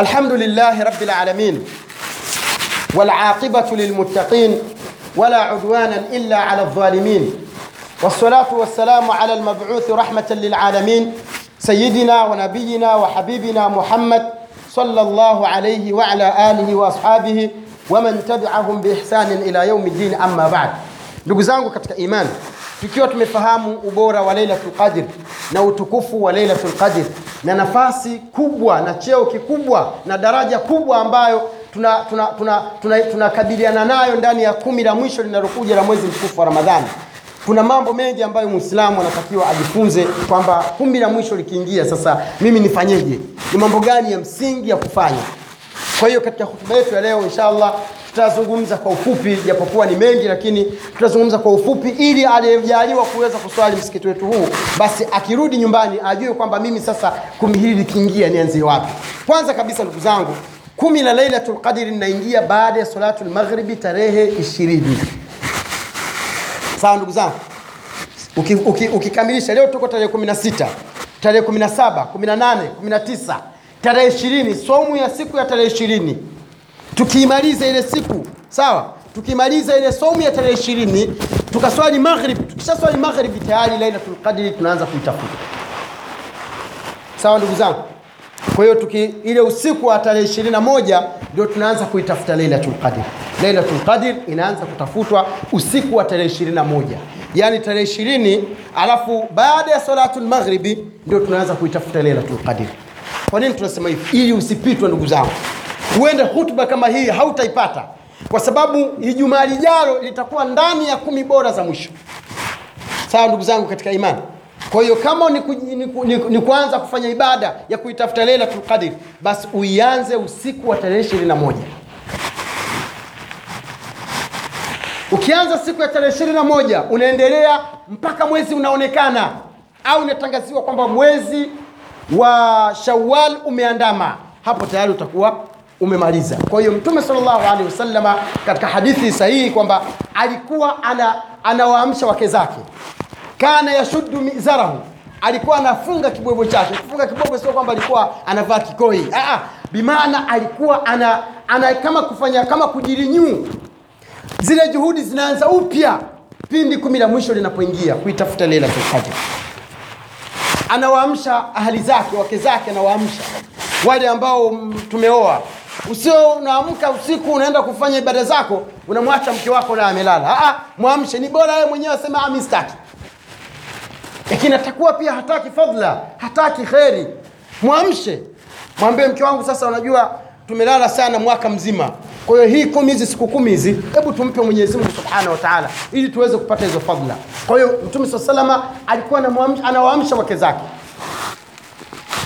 الحمد لله رب العالمين والعاقبة للمتقين ولا عدوانا إلا على الظالمين والصلاة والسلام على المبعوث رحمة للعالمين سيدنا ونبينا وحبيبنا محمد صلى الله عليه وعلى آله وأصحابه ومن تبعهم بإحسان إلى يوم الدين. أما بعد ndugu katika imani tukiwa tumefahamu ubora wa lailatul qadr na utukufu wa lailatul qadr na nafasi kubwa na cheo kikubwa na daraja kubwa ambayo tunakabiliana tuna, tuna, tuna, tuna nayo ndani ya kumi la mwisho linalokuja la mwezi mtukufu wa ramadhani kuna mambo mengi ambayo mwislamu anatakiwa ajifunze kwamba kumi la mwisho likiingia sasa mimi nifanyeje? Ni mambo gani ya msingi ya kufanya kwa hiyo katika hotuba yetu ya leo inshallah tutazungumza kwa ufupi japokuwa ni mengi lakini tutazungumza kwa ufupi ili aliyejaliwa kuweza kuswali msikiti wetu huu basi akirudi nyumbani ajue kwamba mimi sasa kumi hili likiingia nianzie wapi. Kwanza kabisa ndugu zangu kumi la lailatul qadri linaingia baada ya salatu lmaghribi tarehe ishirini. Sawa ndugu zangu? Ukikamilisha uki, uki leo tuko tarehe 16 tarehe 17 18 19 tarehe ishirini somu ya siku ya tarehe ishirini. Tukiimaliza ile siku sawa? Tukimaliza ile somu ya tarehe ishirini tukaswali maghrib. Tukishaswali maghribi tayari lailatul qadri tunaanza kuitafuta. Sawa ndugu zangu? Kwa hiyo tuki ile usiku wa tarehe ishirini na moja ndio tunaanza kuitafuta lailatul qadr lailatul qadr inaanza kutafutwa usiku wa tarehe ishirini na moja. Yaani tarehe ishirini alafu baada ya salatul maghribi ndio tunaanza kuitafuta lailatul qadr kwa nini tunasema hivi? Ili usipitwe ndugu zangu. Huenda hutuba kama hii hautaipata. Kwa sababu ijumaa lijalo litakuwa ndani ya kumi bora za mwisho. Sawa ndugu zangu katika imani. Kwa hiyo kama ni, ku, ni, ku, ni, ni kuanza kufanya ibada ya kuitafuta lailatul qadr basi uianze usiku wa tarehe ishirini na moja. Ukianza siku ya tarehe ishirini na moja unaendelea mpaka mwezi unaonekana au unatangaziwa kwamba mwezi wa Shawwal umeandama hapo tayari utakuwa umemaliza. Kwa hiyo mtume sallallahu alaihi wasalama katika hadithi sahihi kwamba alikuwa ana anawaamsha wake zake. Kana yashuddu mizarahu alikuwa anafunga kibwebwe chake. Kufunga kibwebwe sio kwamba alikuwa anavaa kikoi. Aa, bimaana alikuwa ana, ana kama kufanya kama kujirinyu, zile juhudi zinaanza upya pindi kumi la mwisho linapoingia kuitafuta lailatul qadr anawaamsha ahali zake wake zake anawaamsha. Wale ambao tumeoa usio unaamka usiku unaenda kufanya ibada zako unamwacha mke wako na amelala. Mwamshe ni bora yeye mwenyewe asema staki lakini atakuwa pia hataki fadhla hataki kheri. Mwamshe. Mwambie mke wangu sasa unajua tumelala sana mwaka mzima kwa hiyo hii kumi hizi siku kumi hizi hebu tumpe mwenyezi mungu subhanahu wataala ili tuweze kupata hizo fadla kwa hiyo mtume saa salama alikuwa anawaamsha wake zake.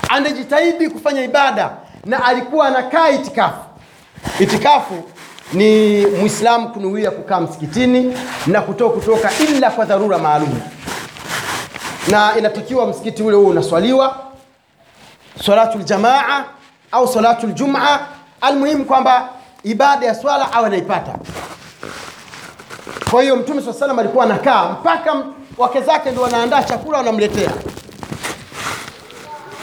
Anajitahidi kufanya ibada na alikuwa anakaa itikafu. Itikafu ni mwislamu kunuia kukaa msikitini na kuto kutoka ila kwa dharura maalum. Na inatakiwa msikiti ule huo unaswaliwa salatu ljamaa au salatu ljuma, almuhimu kwamba ibada ya swala awe anaipata. Kwa hiyo mtume saa salam alikuwa anakaa mpaka wake zake ndio wanaandaa chakula wanamletea.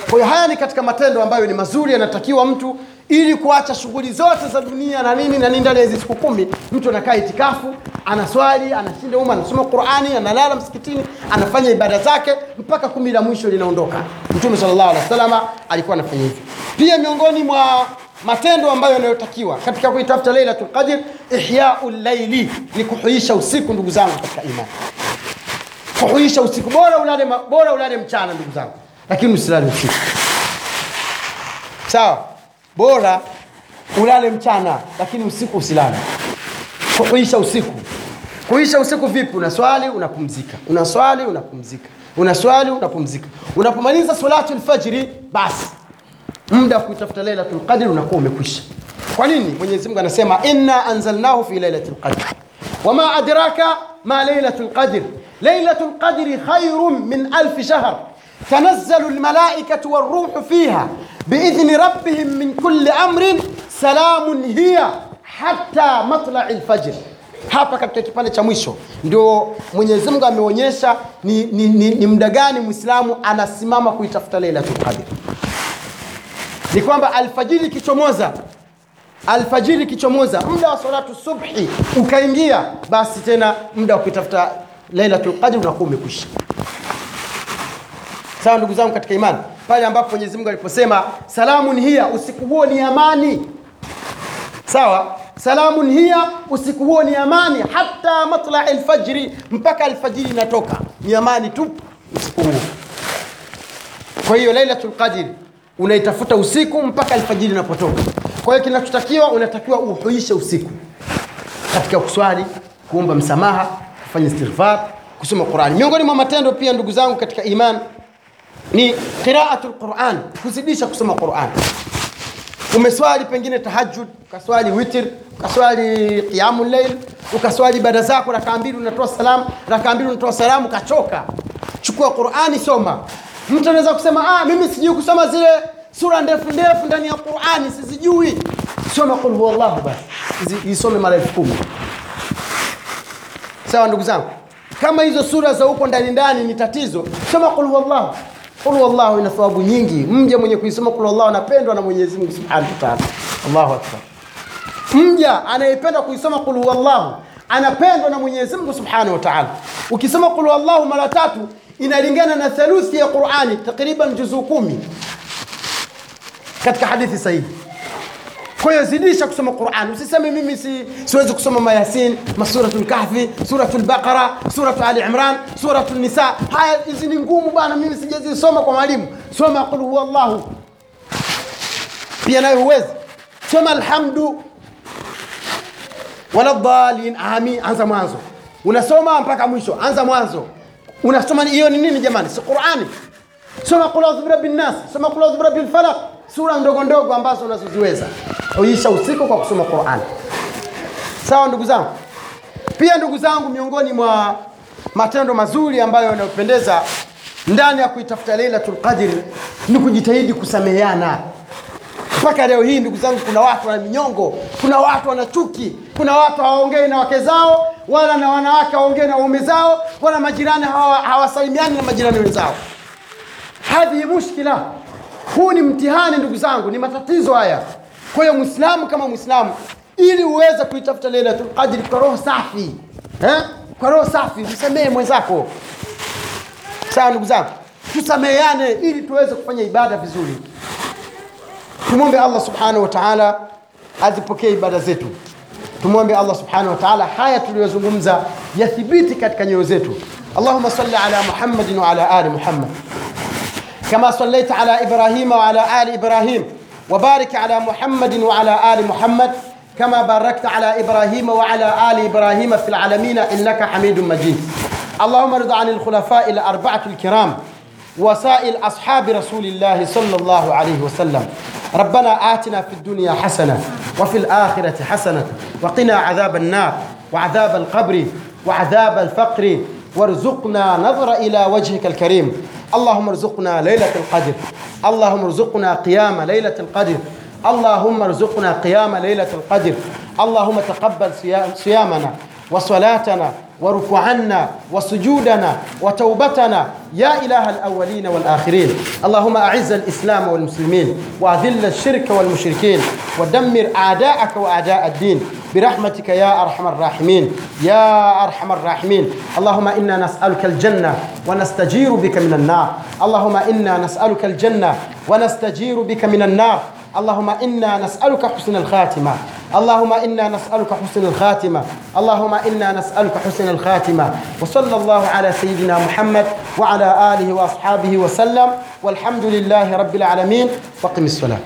Kwa hiyo haya ni katika matendo ambayo ni mazuri yanatakiwa mtu ili kuacha shughuli zote za dunia na nini na nini ndani ya hizi siku kumi mtu anakaa itikafu anaswali anashinda uma anasoma qurani analala msikitini anafanya ibada zake mpaka kumi la mwisho linaondoka. Mtume salllahu alehi wasalama alikuwa anafanya hivyo. Pia miongoni mwa matendo ambayo yanayotakiwa katika kuitafuta lailatul qadr ihyau llaili ni kuhuisha usiku ndugu zangu katika imani. Kuhuisha usiku bora ulale, bora ulale mchana ndugu zangu lakini usilale usiku. Sawa? Bora ulale mchana lakini usiku usilale. Kuhuisha usiku. Kuisha usiku vipi? Unaswali unapumzika. Unaswali unapumzika. Unaswali unapumzika. Unapomaliza salatu lfajiri basi muda wa kuitafuta Lailatul Qadr unakuwa umekwisha. Kwa nini? Mwenyezi Mungu anasema inna anzalnahu fi lailatul qadr wama adraka ma lailatul qadr lailatul lqadri khairun min alf shahr tanazzalu almalaikatu waruhu fiha biidhni rabbihim min kulli amrin salamun hiya hata matlai lfajr. Hapa katika kipande cha mwisho ndio mwenyezimungu ameonyesha ni, ni, ni, ni muda gani Muislamu anasimama kuitafuta Lailatul Qadr ni kwamba alfajiri ikichomoza alfajiri ikichomoza muda wa salatu subhi. Ukaingia basi tena muda wa kuitafuta lailatul qadr unakuwa umekwisha. Sawa ndugu zangu katika imani? Pale ambapo mwenyezi mungu aliposema salamun hiya usiku huo ni amani. Sawa? Salamun hiya usiku huo ni amani. Hata matlai lfajri mpaka alfajiri inatoka. Ni amani tu usiku huo. Kwa hiyo lailatul qadr unaitafuta usiku mpaka alfajiri inapotoka kwa hiyo kinachotakiwa unatakiwa uhuishe usiku. Katika kuswali kuomba msamaha kufanya istighfar kusoma qurani miongoni mwa matendo pia ndugu zangu katika iman ni qiraatu lquran kuzidisha kusoma quran. Umeswali pengine tahajud ukaswali witir ukaswali qiamu llail ukaswali ibada zako rakaa mbili unatoa salamu rakaa mbili unatoa salamu ukachoka. Chukua qurani soma mtu anaweza kusema ah, mimi sijui kusoma zile sura ndefu ndefu ndani ya qurani sizijui. Soma qul huwallahu basi. Isome mara elfu kumi. Sawa ndugu zangu? Kama hizo sura za huko ndani ndani ni tatizo soma qul huwallahu. Qul huwallahu ina thawabu nyingi. Mja mwenye kuisoma qul huwallahu anapendwa na mwenyezi mungu subhanahu wa ta'ala. Allahu akbar. Mja anayependa kuisoma qul huwallahu anapendwa na mwenyezi mungu subhanahu wa ta'ala. Ukisoma qul huwallahu mara tatu inalingana na thaluthi ya qurani takriban juzuu kumi katika hadithi sahihi kwa hiyo zidisha kusoma Qur'an. Usiseme mimi si, siwezi kusoma mayasin, masuratul kahfi, suratul baqara, suratu ali imran, suratul nisa. Haya hizi ni ngumu bana, mimi sijazisoma kwa mwalimu. Soma qul huwallahu, pia nayo huwezi. Soma alhamdu wala dhalin, amin, anza mwanzo. Unasoma mpaka mwisho, anza mwanzo. Unasoma hiyo ni nini jamani? Si Qur'ani. Soma qul a'udhu birabi nas, soma qul a'udhu birabi falaq, sura ndogo ndogo ambazo unazoziweza. Uisha usiku kwa kusoma qurani Sawa ndugu zangu? Pia ndugu zangu, miongoni mwa matendo mazuri ambayo yanayopendeza ndani ya kuitafuta Lailatul lqadiri ni kujitahidi kusameheana. Mpaka leo hii ndugu zangu, kuna watu wana minyongo, kuna watu wana chuki, kuna watu hawaongei na wake zao, wala na wanawake hawaongei na waume zao, wala majirani hawa- hawasalimiani na majirani wenzao. Hadhihi mushkila, huu ni mtihani ndugu zangu, ni matatizo haya. Kwa hiyo mwislamu kama mwislamu, ili uweze kuitafuta Lailatul Qadr kwa roho safi eh? kwa roho safi, msamehe mwenzako. Sawa ndugu zangu, tusameheane ili tuweze kufanya ibada vizuri. Tumwombe Allah subhanahu wa azipokee ibada zetu. Tumwombe Allah subhanahu wa ta'ala haya tuliyozungumza yathibiti katika nyoyo zetu. Allahumma salli ala Muhammadin wa ala ali Muhammad كما صليت على إبراهيم وعلى ال إبراهيم وبارك على محمد وعلى ال محمد كما باركت على إبراهيم وعلى ال إبراهيم في العالمين انك حميد مجيد. اللهم ارض عن الخلفاء الاربعه الكرام وسائر اصحاب رسول الله صلى الله عليه وسلم. ربنا آتنا في الدنيا حسنة وفي الآخرة حسنة وقنا عذاب النار وعذاب القبر وعذاب الفقر وارزقنا نظر إلى وجهك الكريم. اللهم ارزقنا ليلة القدر. اللهم ارزقنا قيام ليلة القدر. اللهم ارزقنا قيام ليلة القدر. اللهم تقبل صيام- صيامنا وصلاتنا وركوعنا وسجودنا وتوبتنا يا إله الأولين والآخرين. اللهم أعز الإسلام والمسلمين وأذل الشرك والمشركين ودمر أعداءك وأعداء الدين. برحمتك يا أرحم الراحمين. يا أرحم الراحمين. اللهم إنا نسألك الجنة ونستجير بك من النار. اللهم إنا نسألك الجنة ونستجير بك من النار. اللهم إنا نسألك حسن الخاتمة. اللهم إنا نسألك حسن الخاتمة. اللهم إنا نسألك حسن الخاتمة. وصلى الله على سيدنا محمد وعلى آله وأصحابه وسلم. والحمد لله رب العالمين. وقم الصلاة.